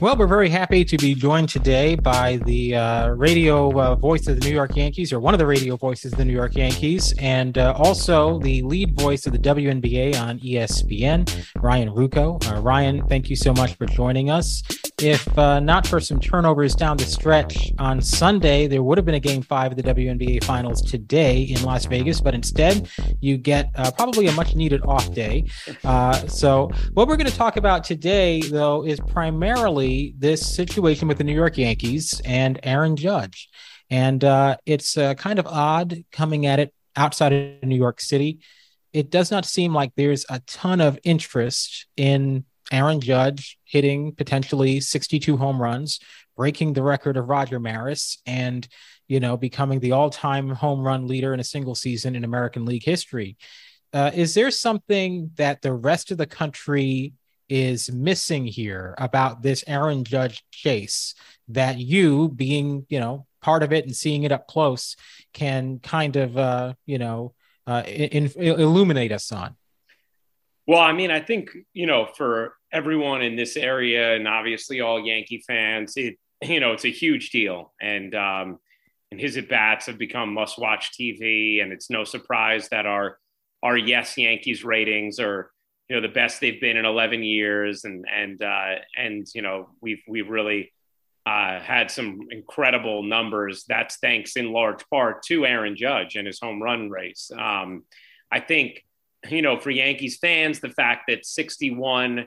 Well, we're very happy to be joined today by the uh, radio uh, voice of the New York Yankees, or one of the radio voices of the New York Yankees, and uh, also the lead voice of the WNBA on ESPN, Ryan Ruocco. Uh, Ryan, thank you so much for joining us. If uh, not for some turnovers down the stretch on Sunday, there would have been a game five of the WNBA Finals today in Las Vegas, but instead, you get uh, probably a much needed off day. so, what we're going to talk about today, though, is primarily this situation with the New York Yankees and Aaron Judge. And uh, it's uh, kind of odd coming at it outside of New York City. It does not seem like there's a ton of interest in Aaron Judge hitting potentially 62 home runs, breaking the record of Roger Maris, and you know becoming the all-time home run leader in a single season in American League history. Uh, is there something that the rest of the country is missing here about this Aaron Judge chase that you, being you know part of it and seeing it up close, can kind of uh, you know uh, in, in, illuminate us on? Well, I mean, I think you know for everyone in this area, and obviously all Yankee fans, it you know it's a huge deal, and um, and his at bats have become must watch TV, and it's no surprise that our our yes Yankees ratings are you know the best they've been in 11 years. And and uh, and you know we've we've really uh, had some incredible numbers. That's thanks in large part to Aaron Judge and his home run race. Um, I think you know for Yankees fans the fact that 61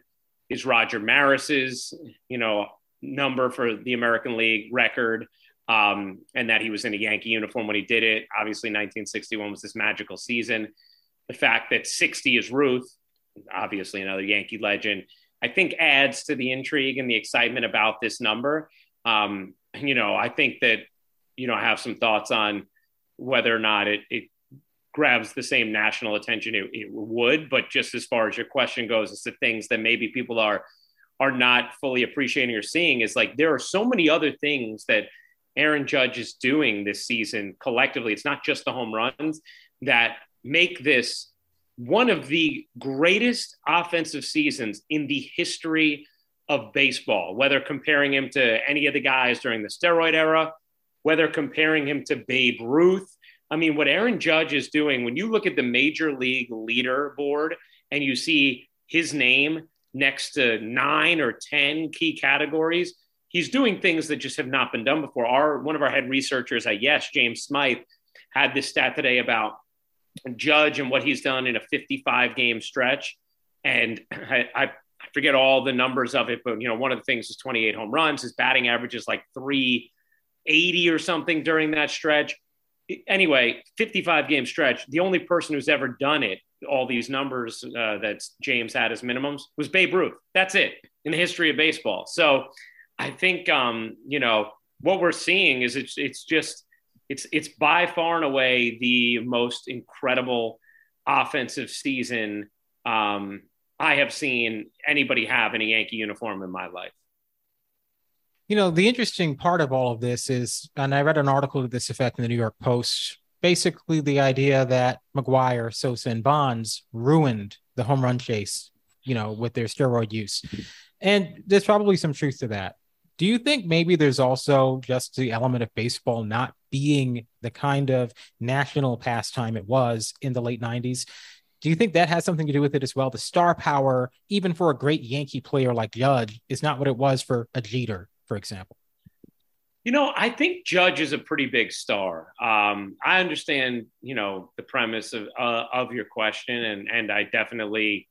is Roger Maris's you know number for the American League record um, and that he was in a Yankee uniform when he did it obviously 1961 was this magical season the fact that 60 is Ruth obviously another Yankee legend, I think adds to the intrigue and the excitement about this number. Um, you know, I think that, you know, I have some thoughts on whether or not it, it grabs the same national attention it, it, would, but just as far as your question goes, it's the things that maybe people are are not fully appreciating or seeing is like there are so many other things that Aaron Judge is doing this season collectively. It's not just the home runs that make this one of the greatest offensive seasons in the history of baseball, whether comparing him to any of the guys during the steroid era, whether comparing him to Babe Ruth. I mean, what Aaron Judge is doing, when you look at the major league leaderboard and you see his name next to nine or 10 key categories, he's doing things that just have not been done before. Our one of our head researchers at Yes, James Smythe, had this stat today about Judge and what he's done in a 55 game stretch. And I, I, forget all the numbers of it, but you know, one of the things is 28 home runs. His batting average is like 380 or something during that stretch. Anyway, 55 game stretch. The only person who's ever done it, all these numbers uh, that James had as minimums, was Babe Ruth. That's it in the history of baseball. So I think, um, you know, what we're seeing is it's, it's just it's it's by far and away the most incredible offensive season um, I have seen anybody have in a Yankee uniform in my life. You know, the interesting part of all of this is, and I read an article to this effect in the New York Post. Basically, the idea that McGwire, Sosa, and Bonds ruined the home run chase, you know, with their steroid use. And there's probably some truth to that. Do you think maybe there's also just the element of baseball not being the kind of national pastime it was in the late 90s? Do you think that has something to do with it as well? The star power, even for a great Yankee player like Judge, is not what it was for a Jeter, for example. You know, I think Judge is a pretty big star. Um, I understand, you know, the premise of uh, of your question, and and I definitely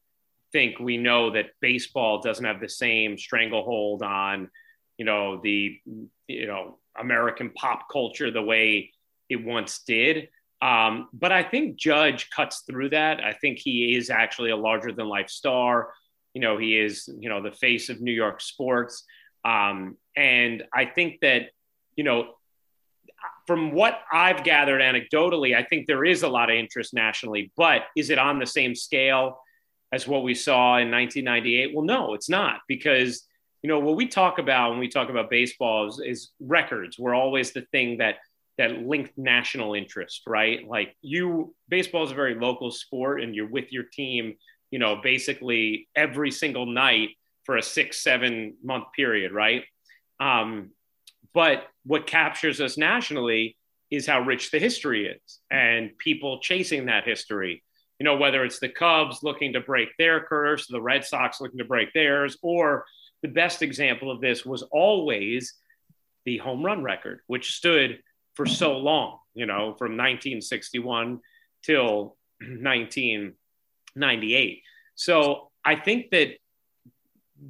think we know that baseball doesn't have the same stranglehold on you know the you know American pop culture the way it once did. Um, but I think Judge cuts through that. I think he is actually a larger than life star. You know, he is you know the face of New York sports, um, and I think that you know from what I've gathered anecdotally, I think there is a lot of interest nationally, but is it on the same scale as what we saw in 1998? Well, no, it's not because you know what we talk about when we talk about baseball is, is records we're always the thing that that linked national interest right like you baseball is a very local sport and you're with your team you know basically every single night for a six, seven month period, right? Um, but what captures us nationally is how rich the history is and people chasing that history. You know, whether it's the Cubs looking to break their curse, the Red Sox looking to break theirs, or the best example of this was always the home run record, which stood for so long, you know, from 1961 till 1998. So I think that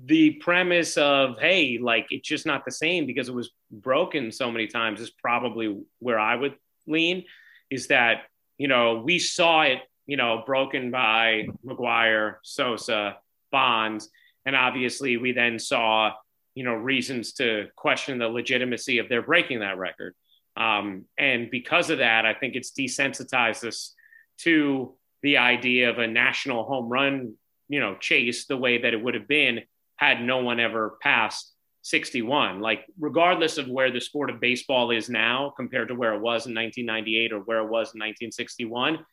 the premise of, hey, like it's just not the same because it was broken so many times is probably where I would lean is that, you know, we saw it, you know, broken by McGwire, Sosa, Bonds. And obviously we then saw, you know, reasons to question the legitimacy of their breaking that record. Um, and because of that, I think it's desensitized us to the idea of a national home run, you know, chase the way that it would have been had no one ever passed 61. Like, regardless of where the sport of baseball is now compared to where it was in 1998 or where it was in 1961,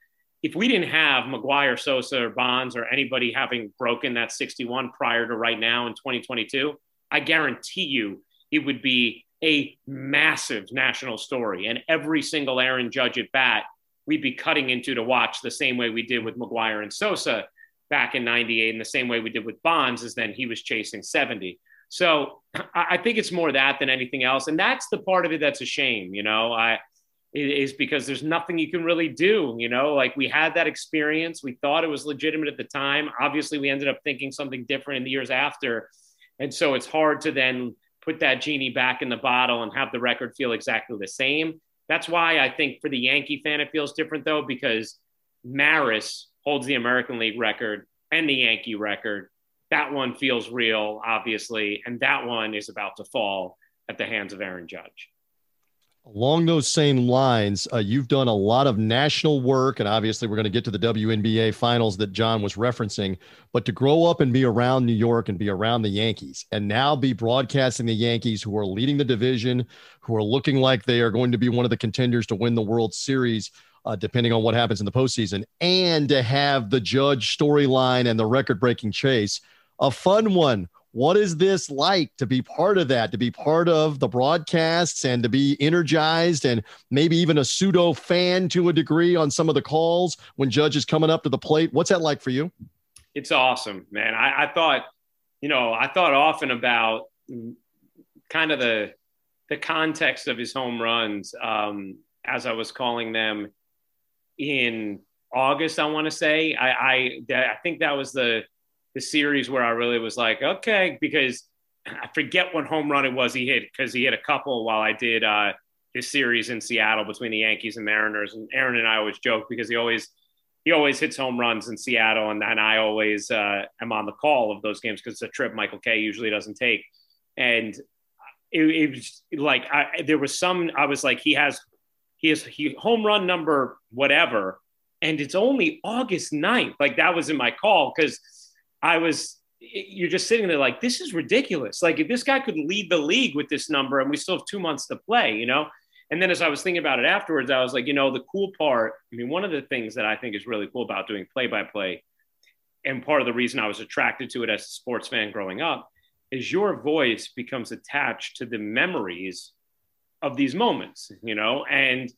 if we didn't have McGwire, Sosa, or Bonds or anybody having broken that 61 prior to right now in 2022, I guarantee you it would be a massive national story. And every single Aaron Judge at bat, we'd be cutting into to watch the same way we did with McGwire and Sosa back in 98 in the same way we did with Bonds is then he was chasing 70. So I think it's more that than anything else. And that's the part of it that's a shame, you know, I, is because there's nothing you can really do, you know, like we had that experience. We thought it was legitimate at the time. Obviously we ended up thinking something different in the years after. And so it's hard to then put that genie back in the bottle and have the record feel exactly the same. That's why I think for the Yankee fan, it feels different though, because Maris holds the American League record and the Yankee record. That one feels real, obviously, and that one is about to fall at the hands of Aaron Judge. Along those same lines, uh, you've done a lot of national work, and obviously, we're going to get to the WNBA finals that John was referencing. But to grow up and be around New York and be around the Yankees, and now be broadcasting the Yankees, who are leading the division, who are looking like they are going to be one of the contenders to win the World Series, uh, depending on what happens in the postseason, and to have the Judge storyline and the record breaking chase, a fun one what is this like to be part of that, to be part of the broadcasts and to be energized and maybe even a pseudo fan to a degree on some of the calls when Judge is coming up to the plate? What's that like for you? It's awesome, man. I, I thought, you know, I thought often about kind of the the context of his home runs um, as I was calling them in August. I want to say I I, I think that was the the series where I really was like, okay, because I forget what home run it was he hit because he hit a couple while I did uh, his series in Seattle between the Yankees and Mariners. And Aaron and I always joke because he always he always hits home runs in Seattle, and, and I always uh, am on the call of those games because it's a trip Michael Kay usually doesn't take. And it, it was like I, there was some I was like he has he has he home run number whatever, and it's only August 9th. Like that was in my call because I was, you're just sitting there like, this is ridiculous. Like, if this guy could lead the league with this number and we still have two months to play, you know? And then as I was thinking about it afterwards, I was like, you know, the cool part, I mean, one of the things that I think is really cool about doing play by play, and part of the reason I was attracted to it as a sports fan growing up, is your voice becomes attached to the memories of these moments, you know? And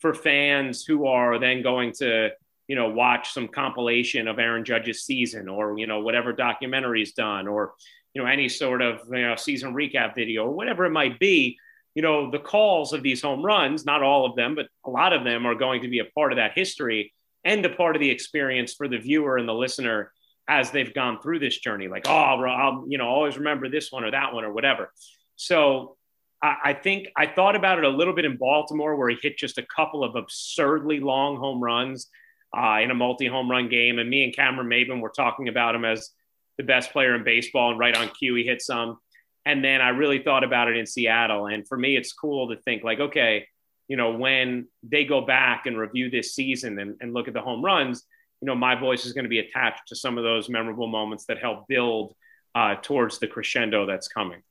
for fans who are then going to you know, watch some compilation of Aaron Judge's season or, you know, whatever documentary he's done or, you know, any sort of, you know, season recap video or whatever it might be, you know, the calls of these home runs, not all of them, but a lot of them are going to be a part of that history and a part of the experience for the viewer and the listener as they've gone through this journey. Like, oh, I'll, you know, always remember this one or that one or whatever. So I, think I thought about it a little bit in Baltimore where he hit just a couple of absurdly long home runs uh, in a multi home run game. And me and Cameron Maybin were talking about him as the best player in baseball. And right on cue, he hit some. And then I really thought about it in Seattle. And for me, it's cool to think like, okay, you know, when they go back and review this season and, and look at the home runs, you know, my voice is going to be attached to some of those memorable moments that help build uh, towards the crescendo that's coming.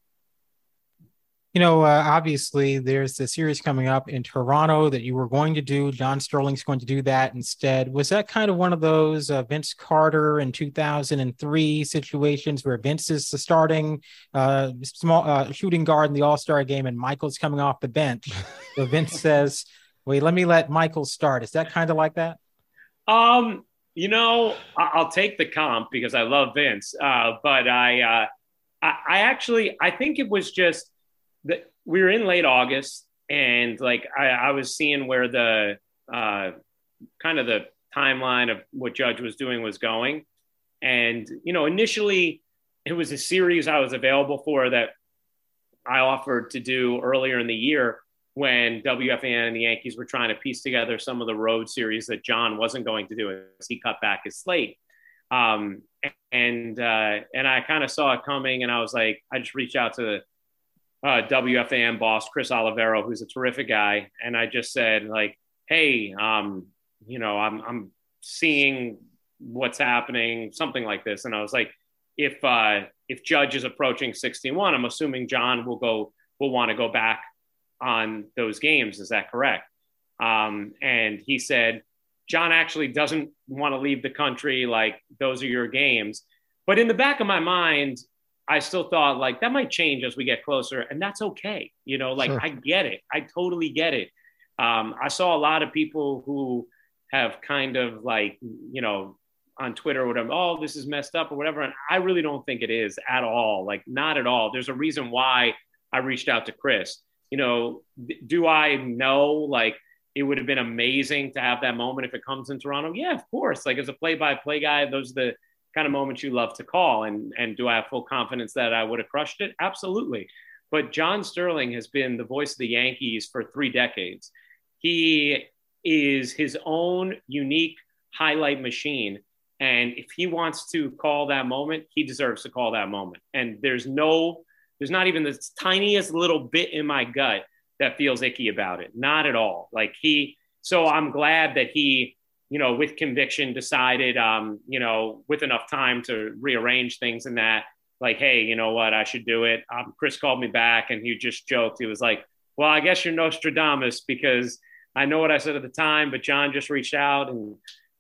You know, uh, obviously, there's the series coming up in Toronto that you were going to do. John Sterling's going to do that instead. Was that kind of one of those uh, Vince Carter in 2003 situations where Vince is the starting uh, small uh, shooting guard in the All Star game and Michael's coming off the bench? so Vince says, "Wait, let me let Michael start." Is that kind of like that? Um, you know, I'll take the comp because I love Vince, uh, but I, uh, I actually I think it was just that we were in late August, and like I, I was seeing where the uh, kind of the timeline of what Judge was doing was going, and you know initially it was a series I was available for that I offered to do earlier in the year when WFAN and the Yankees were trying to piece together some of the road series that John wasn't going to do as he cut back his slate. Um, and uh, and I kind of saw it coming, and I was like, I just reached out to uh, WFAN boss Chris Oliviero, who's a terrific guy, and I just said like, "Hey, um, you know, I'm I'm seeing what's happening, something like this," and I was like, "If uh, if Judge is approaching 61, I'm assuming John will go will want to go back on those games. Is that correct?" Um, and he said, "John actually doesn't want to leave the country. Like those are your games." But in the back of my mind, I still thought like that might change as we get closer, and that's okay. You know, like sure. I get it. I totally get it. Um, I saw a lot of people who have kind of like, you know, on Twitter or whatever, oh, this is messed up or whatever. And I really don't think it is at all. Like, not at all. There's a reason why I reached out to Chris. You know, do I know like it would have been amazing to have that moment if it comes in Toronto? Yeah, of course. Like, as a play by play guy, those are the kind of moments you love to call. And, and do I have full confidence that I would have crushed it? Absolutely. But John Sterling has been the voice of the Yankees for three decades. He is his own unique highlight machine. And if he wants to call that moment, he deserves to call that moment. And there's no, there's not even the tiniest little bit in my gut that feels icky about it. Not at all. Like he, so I'm glad that he you know, with conviction, decided, um, you know, with enough time to rearrange things and that, like, hey, you know what, I should do it. Um, Chris called me back and he just joked. He was like, well, I guess you're Nostradamus because I know what I said at the time, but John just reached out and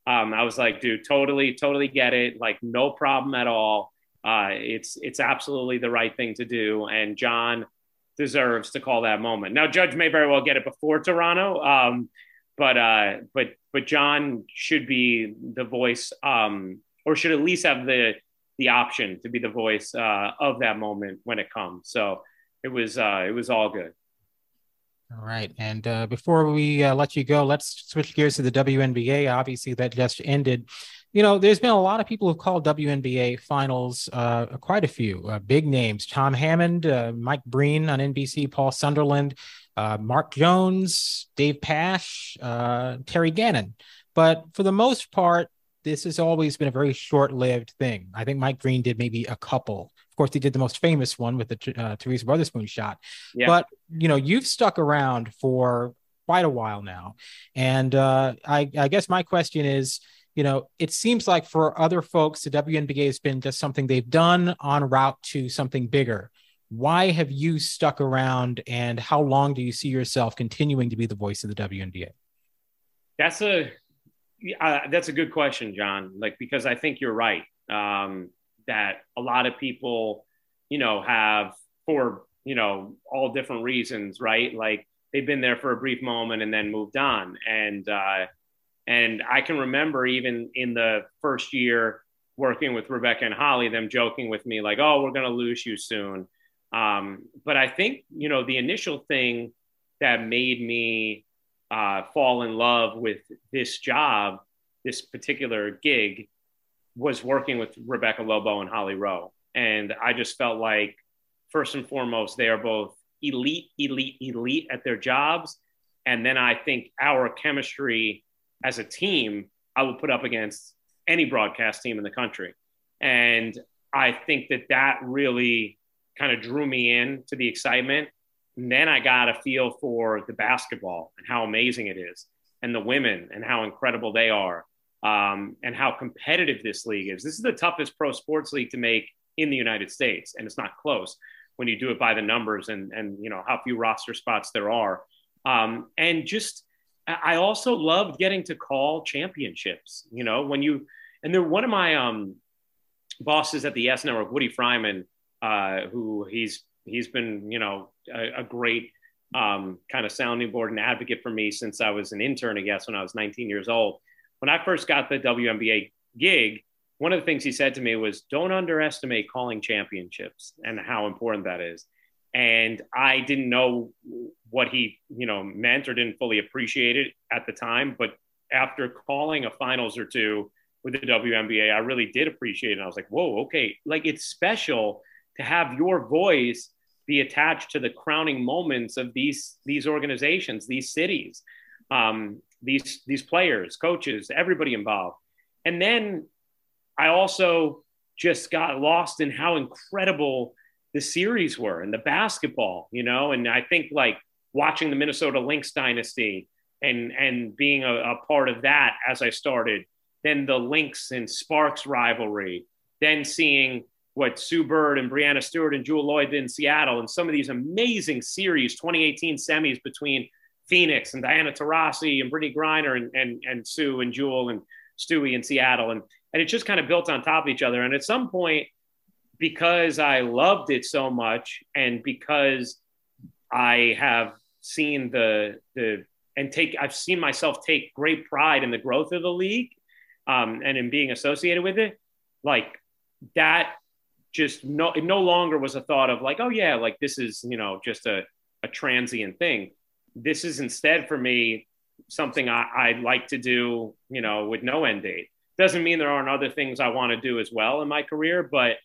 um, I was like, dude, totally, totally get it. Like, no problem at all. Uh, it's it's absolutely the right thing to do, and John deserves to call that moment. Now, Judge may very well get it before Toronto, um, but uh, but but John should be the voice, um, or should at least have the the option to be the voice uh, of that moment when it comes. So it was uh, it was all good. All right, and uh, before we uh, let you go, let's switch gears to the WNBA. Obviously, that just ended. You know, there's been a lot of people who've called WNBA finals, uh, quite a few uh, big names: Tom Hammond, uh, Mike Breen on NBC, Paul Sunderland uh, Mark Jones, Dave Pasch, uh, Terry Gannon. But for the most part, this has always been a very short-lived thing. I think Mike Breen did maybe a couple. Of course, he did the most famous one with the uh, Teresa Weatherspoon shot. Yeah. But you know, you've stuck around for quite a while now, and uh, I, I guess my question is, you know, it seems like for other folks, the WNBA has been just something they've done on route to something bigger why have you stuck around and how long do you see yourself continuing to be the voice of the WNBA? That's a uh, that's a good question, John. Like because I think you're right um, that a lot of people, you know, have for you know all different reasons, right? Like they've been there for a brief moment and then moved on, and uh, and I can remember even in the first year working with Rebecca and Holly, them joking with me like, "Oh, we're to lose you soon." Um, but I think, you know, the initial thing that made me uh, fall in love with this job, this particular gig, was working with Rebecca Lobo and Holly Rowe. And I just felt like, first and foremost, they are both elite, elite, elite at their jobs. And then I think our chemistry as a team, I will put up against any broadcast team in the country. And I think that that really kind of drew me in to the excitement. And then I got a feel for the basketball and how amazing it is, and the women and how incredible they are, um, and how competitive this league is. This is the toughest pro sports league to make in the United States, and it's not close. when you do it by the numbers and and you know how few roster spots there are. Um, and just I also loved getting to call championships. You know when you and they're one of my um, bosses at the Yes Network, Woody Freiman, uh, who he's he's been you know a, a great um, kind of sounding board and advocate for me since I was an intern, I guess, when I was 19 years old. When I first got the WNBA gig, one of the things he said to me was, "Don't underestimate calling championships and how important that is." And I didn't know what he, you know, meant or didn't fully appreciate it at the time. But after calling a finals or two with the WNBA, I really did appreciate it. And I was like, "Whoa, okay!" Like it's special to have your voice be attached to the crowning moments of these these organizations, these cities, um, these these players, coaches, everybody involved. And then I also just got lost in how incredible the series were and the basketball, you know. And I think like watching the Minnesota Lynx dynasty and and being a, a part of that as I started, then the Lynx and Sparks rivalry, then seeing what Sue Bird and Breanna Stewart and Jewell Loyd did in Seattle, and some of these amazing series, 2018 semis between Phoenix and Diana Taurasi and Brittney Griner and, and, and Sue and Jewel and Stewie in Seattle. And and it just kind of built on top of each other. And at some point, because I loved it so much, and because I have seen the the and take I've seen myself take great pride in the growth of the league um, and in being associated with it, like that just no it no longer was a thought of like oh yeah like this is you know just a, a transient thing this is instead for me something I, I'd like to do you know with no end date doesn't mean there aren't other things I want to do as well in my career, but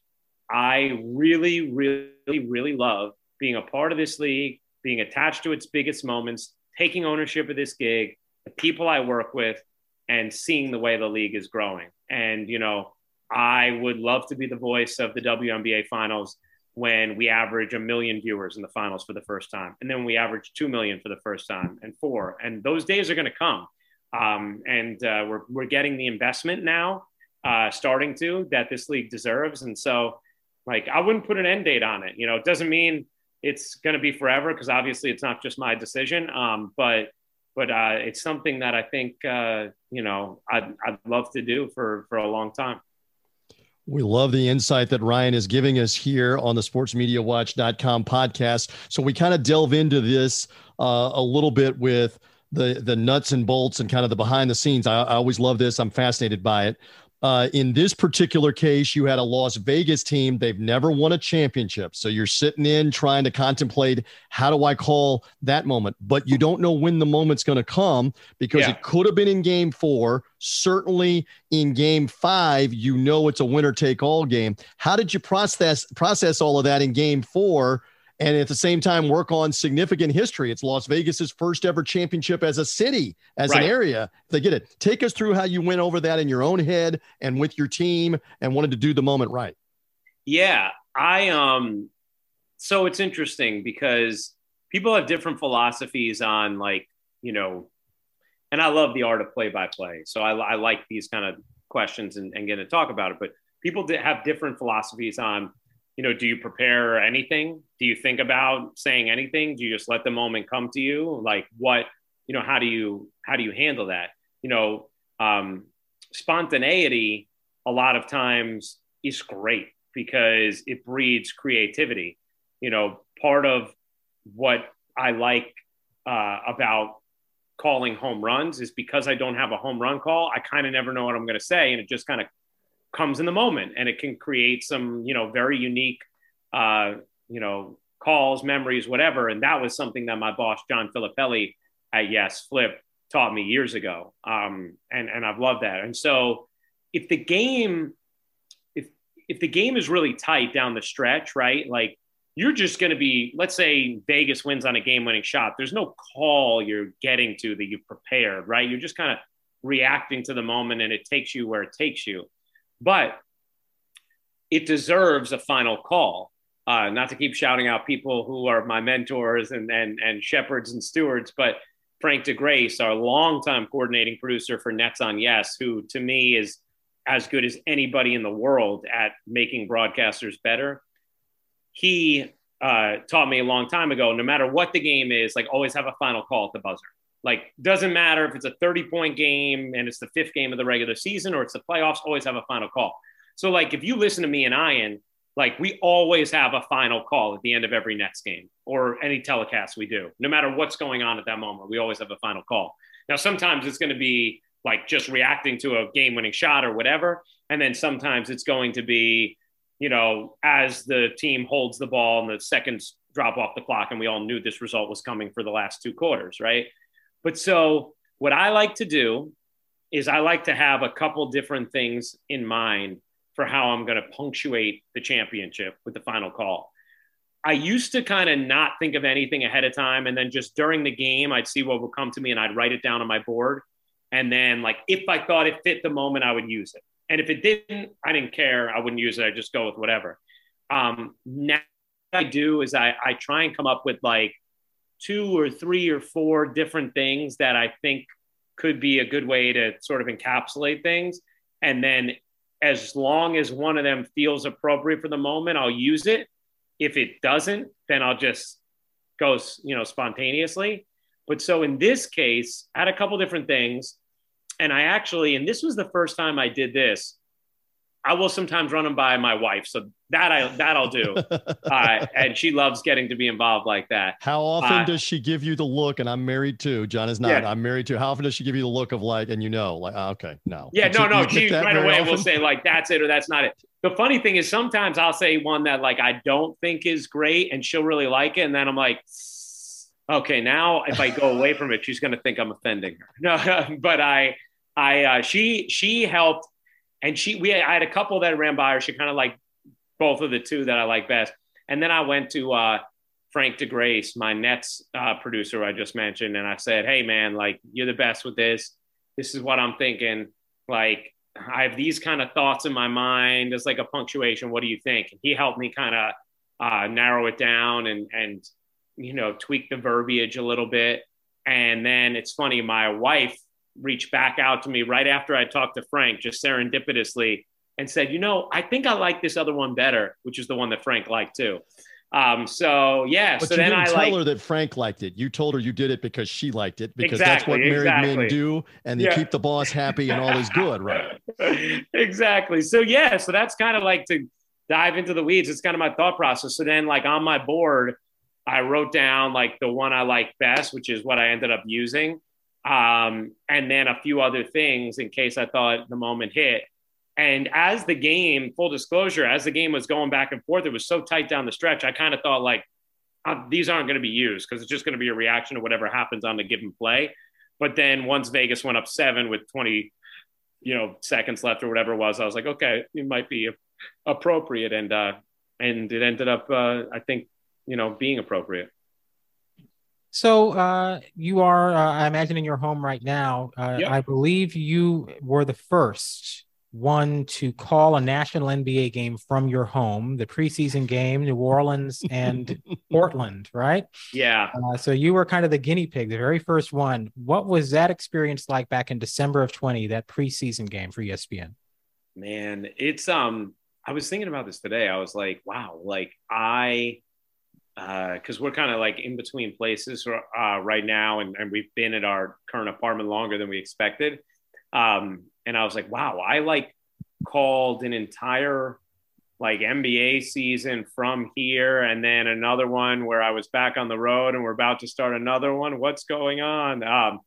I really, really, really love being a part of this league, being attached to its biggest moments, taking ownership of this gig, the people I work with, and seeing the way the league is growing. And, you know, I would love to be the voice of the WNBA finals when we average a million viewers in the finals for the first time. And then we average 2 million for the first time and four. And those days are going to come. Um, and uh, we're, we're getting the investment now, uh, starting to that this league deserves. And so, like, I wouldn't put an end date on it. You know, it doesn't mean it's going to be forever because obviously it's not just my decision. Um, but but uh, it's something that I think uh, you know I'd, I'd love to do for for a long time. We love the insight that Ryan is giving us here on the sportsmediawatch.com podcast. So we kind of delve into this uh, a little bit with the the nuts and bolts and kind of the behind the scenes. I, I always love this. I'm fascinated by it. Uh, in this particular case, you had a Las Vegas team. They've never won a championship. So you're sitting in trying to contemplate how do I call that moment? But you don't know when the moment's going to come because yeah. it could have been in game four. Certainly in game five, you know it's a winner take all game. How did you process process all of that in game four? And at the same time work on significant history. It's Las Vegas's first ever championship as a city, as right. an area. They get it. Take us through how you went over that in your own head and with your team and wanted to do the moment right. Yeah, I um so it's interesting because people have different philosophies on like, you know, and I love the art of play by play. So I, I like these kind of questions and, and get to talk about it. But people have different philosophies on you know, do you prepare anything? Do you think about saying anything? Do you just let the moment come to you? Like what, you know, how do you how do you handle that? You know, um, spontaneity a lot of times is great because it breeds creativity. You know, part of what I like uh, about calling home runs is because I don't have a home run call, I kind of never know what I'm going to say, and it just kind of comes in the moment and it can create some you know very unique uh, you know calls memories whatever. And that was something that my boss john filippelli at yes flip taught me years ago. Um, and and i've loved that. And so if the game if if the game is really tight down the stretch right like you're just going to be let's say vegas wins on a game winning shot there's no call you're getting to that you've prepared right? You're just kind of reacting to the moment and it takes you where it takes you but it deserves a final call. Uh, not to keep shouting out people who are my mentors and and and shepherds and stewards, but Frank DiGraci, our longtime coordinating producer for Nets on Yes, who to me is as good as anybody in the world at making broadcasters better. He uh, taught me a long time ago. No matter what the game is, like always have a final call at the buzzer. Like doesn't matter if it's a 30 point game and it's the fifth game of the regular season or it's the playoffs. Always have a final call. So like if you listen to me and Ian, like we always have a final call at the end of every Nets game or any telecast we do, no matter what's going on at that moment. We always have a final call. Now sometimes it's going to be like just reacting to a game winning shot or whatever. And then sometimes it's going to be, you know, as the team holds the ball and the seconds drop off the clock, and we all knew this result was coming for the last two quarters, right? But so what I like to do is I like to have a couple different things in mind for how I'm going to punctuate the championship with the final call. I used to kind of not think of anything ahead of time. And then just during the game, I'd see what would come to me and I'd write it down on my board. And then, like, if I thought it fit the moment, I would use it. And if it didn't, I didn't care. I wouldn't use it. I'd just go with whatever. Um, now, what I do is I, I try and come up with like two or three or four different things that I think could be a good way to sort of encapsulate things. And then, as long as one of them feels appropriate for the moment, I'll use it. If it doesn't, then I'll just go, you know, spontaneously. But so in this case, I had a couple different things and I actually, and this was the first time I did this. I will sometimes run them by my wife, so that I that I'll do, uh, and she loves getting to be involved like that. How often uh, does she give you the look? And I'm married too. John is not. Yeah. I'm married too. How often does she give you the look of like, and you know, like, oh, okay, no. Yeah, no, no. She right away often? will say like, that's it or that's not it. The funny thing is, sometimes I'll say one that like I don't think is great, and she'll really like it, and then I'm like okay, now if I go away from it, she's going to think I'm offending her. No, but I, I, uh, she, she helped, and she, we, I had a couple that ran by her. She kind of like both of the two that I like best. And then I went to uh, Frank DiGraci, my Nets uh, producer I just mentioned, and I said, "Hey, man, like you're the best with this. This is what I'm thinking. Like I have these kind of thoughts in my mind. It's like a punctuation. What do you think?" And he helped me kind of uh, narrow it down and and you know, tweak the verbiage a little bit. And then it's funny, my wife reached back out to me right after I talked to Frank, just serendipitously, and said, you know, I think I like this other one better, which is the one that Frank liked too. Um, so yeah, but so you then didn't I tell like, her that Frank liked it. You told her you did it because she liked it because exactly, that's what married exactly. men do, and they yeah. keep the boss happy and all is good, right? exactly. So yeah, so that's kind of like to dive into the weeds. It's kind of my thought process. So then, like on my board, I wrote down like the one I like best, which is what I ended up using. Um, and then a few other things in case I thought the moment hit. And as the game, full disclosure, as the game was going back and forth, it was so tight down the stretch. I kind of thought like uh, these aren't going to be used because it's just going to be a reaction to whatever happens on the given play. But then once Vegas went up seven with 20, you know, seconds left or whatever it was, I was like, okay, it might be appropriate. And, uh, and it ended up, uh, I think, you know being appropriate so uh, you are uh, i imagine in your home right now uh, yep. i believe you were the first one to call a national nba game from your home the preseason game new orleans and portland right? Yeah. Uh, so you were kind of the guinea pig the very first one. What was that experience like back in december of 20 that preseason game for espn man it's um i was thinking about this today. I was like wow like i because uh, we're kind of like in between places uh, right now, and, and, we've been at our current apartment longer than we expected. Um, and I was like, wow, I like called an entire like NBA season from here, and then another one where I was back on the road, and we're about to start another one. What's going on? Um,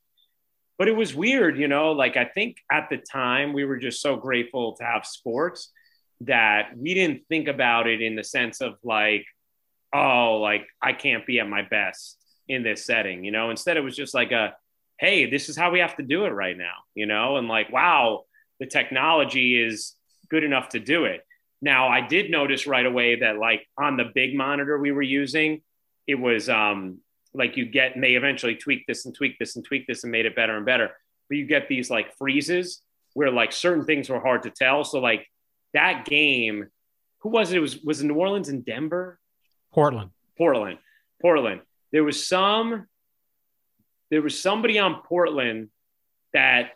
but it was weird, you know. Like I think at the time we were just so grateful to have sports that we didn't think about it in the sense of like oh, like I can't be at my best in this setting, you know. Instead, it was just like a, hey, this is how we have to do it right now, you know, and like, wow, the technology is good enough to do it. Now, I did notice right away that like on the big monitor we were using, it was um like you get they eventually tweak this and tweak this and tweak this and made it better and better. But you get these like freezes where like certain things were hard to tell. So like that game, who was it? It was was it New Orleans and Denver? Portland. Portland. Portland. There was some there was somebody on Portland that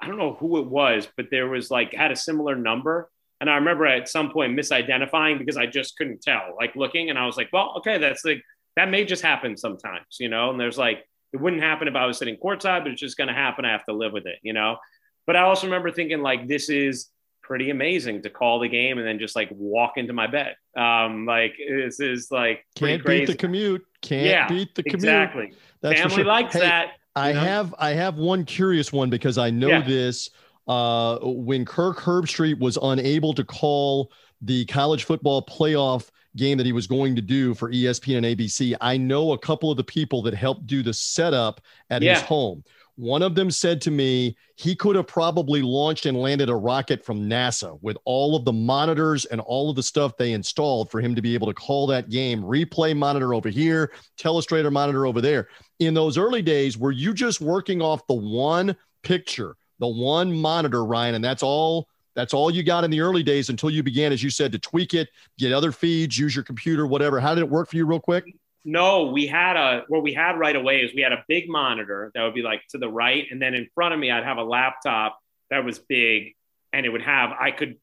I don't know who it was, but there was like had a similar number And I remember at some point misidentifying because I just couldn't tell, like looking, and I was like, well, okay, that's like that may just happen sometimes, you know. And there's like it wouldn't happen if I was sitting courtside, but it's just going to happen. I have to live with it, you know. But I also remember thinking like this is pretty amazing to call the game and then just like walk into my bed. Um, like this is like can't beat the commute. Can't yeah, beat the commute. Exactly. That's Family sure. likes hey, that. I know? have I have one curious one because I know yeah. this. Uh, when Kirk Herbstreit was unable to call the college football playoff game that he was going to do for ESPN and ABC, I know a couple of the people that helped do the setup at yeah. his home. One of them said to me he could have probably launched and landed a rocket from NASA with all of the monitors and all of the stuff they installed for him to be able to call that game, replay monitor over here, telestrator monitor over there. In those early days, were you just working off the one picture, the one monitor, Ryan, and that's all? That's all you got in the early days until you began, as you said, to tweak it, get other feeds, use your computer, whatever. How did it work for you, real quick? No, we had a what we had right away is we had a big monitor that would be like to the right, and then in front of me I'd have a laptop that was big, and it would have I could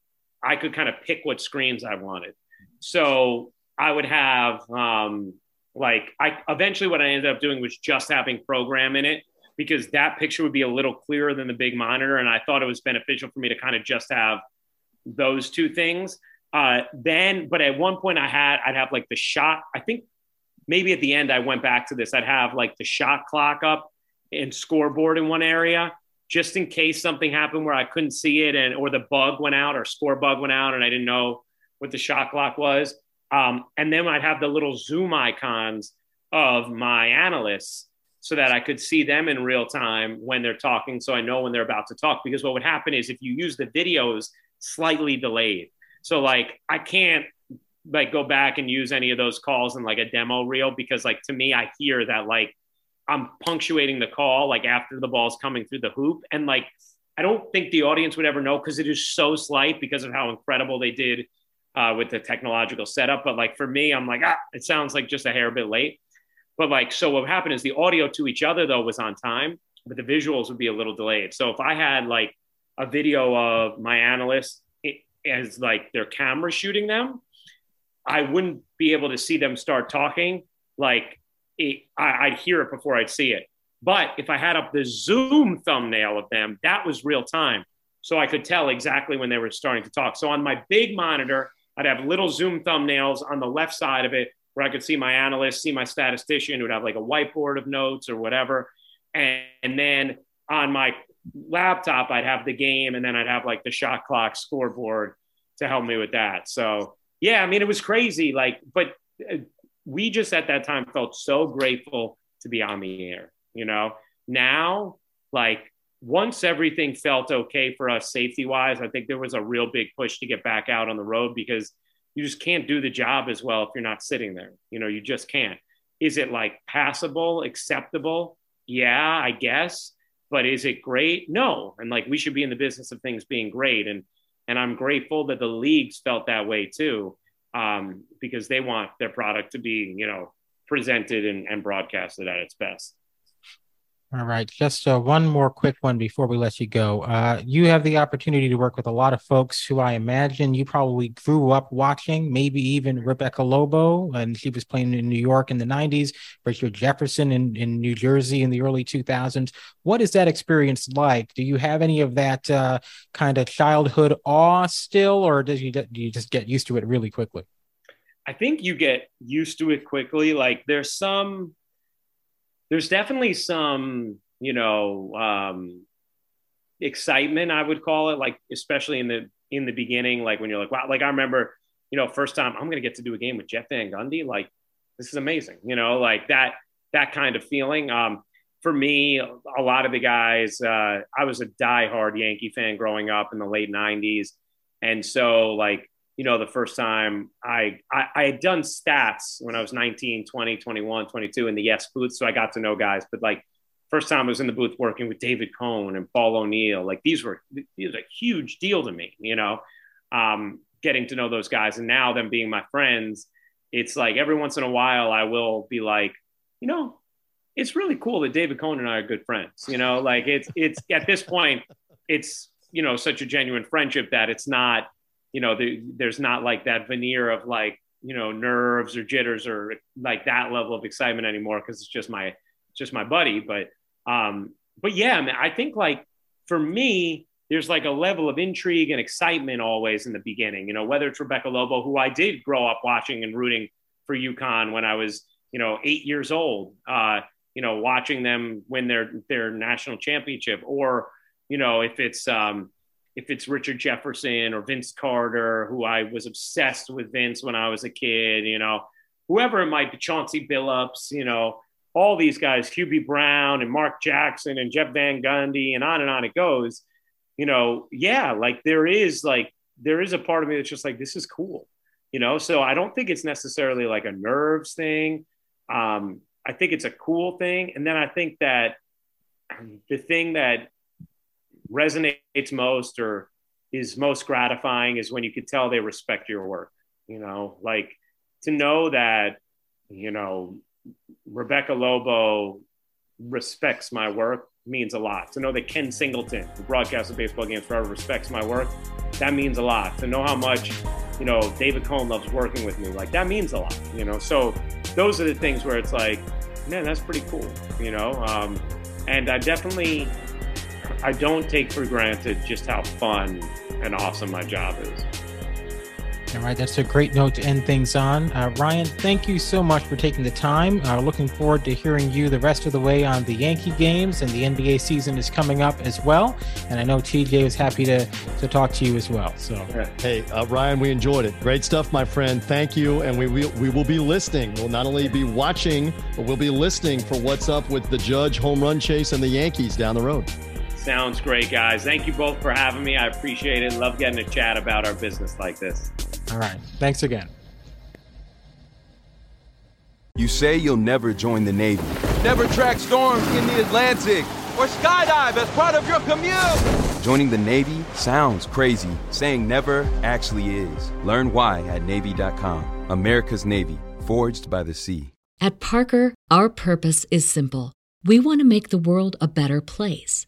I could kind of pick what screens I wanted. So I would have um, like I eventually what I ended up doing was just having program in it because that picture would be a little clearer than the big monitor, and I thought it was beneficial for me to kind of just have those two things. Uh, then, but at one point I had I'd have like the shot. I think maybe at the end I went back to this. I'd have like the shot clock up and scoreboard in one area just in case something happened where I couldn't see it and or the bug went out or score bug went out and I didn't know what the shot clock was. Um, and then I'd have the little zoom icons of my analysts so that I could see them in real time when they're talking. So I know when they're about to talk. Because what would happen is if you use the videos slightly delayed. So like I can't like go back and use any of those calls in like a demo reel because like to me I hear that like I'm punctuating the call like after the ball's coming through the hoop and like I don't think the audience would ever know because it is so slight because of how incredible they did uh, with the technological setup. But like for me, I'm like, ah, it sounds like just a hair bit late. But like, so what happened is the audio to each other though was on time, but the visuals would be a little delayed. So if I had like a video of my analysts as like their camera shooting them, I wouldn't be able to see them start talking. Like it, I, I'd hear it before I'd see it. But if I had up the Zoom thumbnail of them, that was real time. So I could tell exactly when they were starting to talk. So on my big monitor, I'd have little Zoom thumbnails on the left side of it where I could see my analyst, see my statistician who would have like a whiteboard of notes or whatever. And, and then on my laptop, I'd have the game and then I'd have like the shot clock scoreboard to help me with that. So yeah, I mean, it was crazy. Like, but uh, we just at that time felt so grateful to be on the air, you know? Now, like, once everything felt okay for us safety wise, I think there was a real big push to get back out on the road because you just can't do the job as well if you're not sitting there. You know, you just can't. Is it like passable, acceptable? Yeah, I guess. But is it great? No. And like we should be in the business of things being great. And and I'm grateful that the leagues felt that way too, um, because they want their product to be, you know, presented and, and broadcasted at its best. All right, just uh, one more quick one before we let you go. Uh, you have the opportunity to work with a lot of folks who I imagine you probably grew up watching, maybe even Rebecca Lobo, and she was playing in New York in the 90s, Richard Jefferson in, in New Jersey in the early 2000s. What is that experience like? Do you have any of that uh, kind of childhood awe still, or does you, do you just get used to it really quickly? I think you get used to it quickly. Like there's some there's definitely some, you know, um, excitement. I would call it, like especially in the in the beginning, like when you're like, wow, like I remember, you know, first time I'm gonna get to do a game with Jeff Van Gundy, like this is amazing, you know, like that that kind of feeling. Um, for me, a lot of the guys, uh, I was a diehard Yankee fan growing up in the late '90s, and so like you know, the first time I, I, I, had done stats when I was 19, 20, 21, 22 in the yes booth. So I got to know guys, but like first time I was in the booth working with David Cone and Paul O'Neill, like these were, these a huge deal to me, you know, um, getting to know those guys. And now them being my friends, it's like every once in a while I will be like, you know, it's really cool that David Cone and I are good friends, you know, like it's, it's at this point, it's, you know, such a genuine friendship that it's not, you know, the, there's not like that veneer of like, you know, nerves or jitters or like that level of excitement anymore because it's just my just my buddy. But um, but yeah, man, I think like for me, there's like a level of intrigue and excitement always in the beginning. You know, whether it's Rebecca Lobo, who I did grow up watching and rooting for UConn when I was, you know, eight years old. Uh, you know, watching them win their their national championship, or you know, if it's um, if it's Richard Jefferson or Vince Carter, who I was obsessed with Vince when I was a kid, you know, whoever it might be, Chauncey Billups, you know, all these guys, Hubie Brown and Mark Jackson and Jeff Van Gundy, and on and on it goes. You know, yeah, like there is like there is a part of me that's just like this is cool, you know. So I don't think it's necessarily like a nerves thing. Um, I think it's a cool thing, and then I think that the thing that resonates most or is most gratifying is when you can tell they respect your work. You know, like to know that, you know, Rebecca Lobo respects my work means a lot. To know that Ken Singleton, who broadcasts baseball games forever, respects my work, that means a lot. To know how much, you know, David Cone loves working with me, like that means a lot, you know. So those are the things where it's like, man, that's pretty cool, you know. Um, and I definitely I don't take for granted just how fun and awesome my job is. All right, that's a great note to end things on. Uh, Ryan, thank you so much for taking the time. Uh, looking forward to hearing you the rest of the way on the Yankee games, and the NBA season is coming up as well. And I know TJ is happy to to talk to you as well. So, hey, uh, Ryan, we enjoyed it. Great stuff, my friend. Thank you, and we will we will be listening. We'll not only be watching, but we'll be listening for what's up with the Judge home run chase and the Yankees down the road. Sounds great, guys. Thank you both for having me. I appreciate it. Love getting to chat about our business like this. All right. Thanks again. You say you'll never join the Navy, never track storms in the Atlantic, or skydive as part of your commute. Joining the Navy sounds crazy. Saying never actually is. Learn why at Navy.com. America's Navy, forged by the sea. At Parker, our purpose is simple. We want to make the world a better place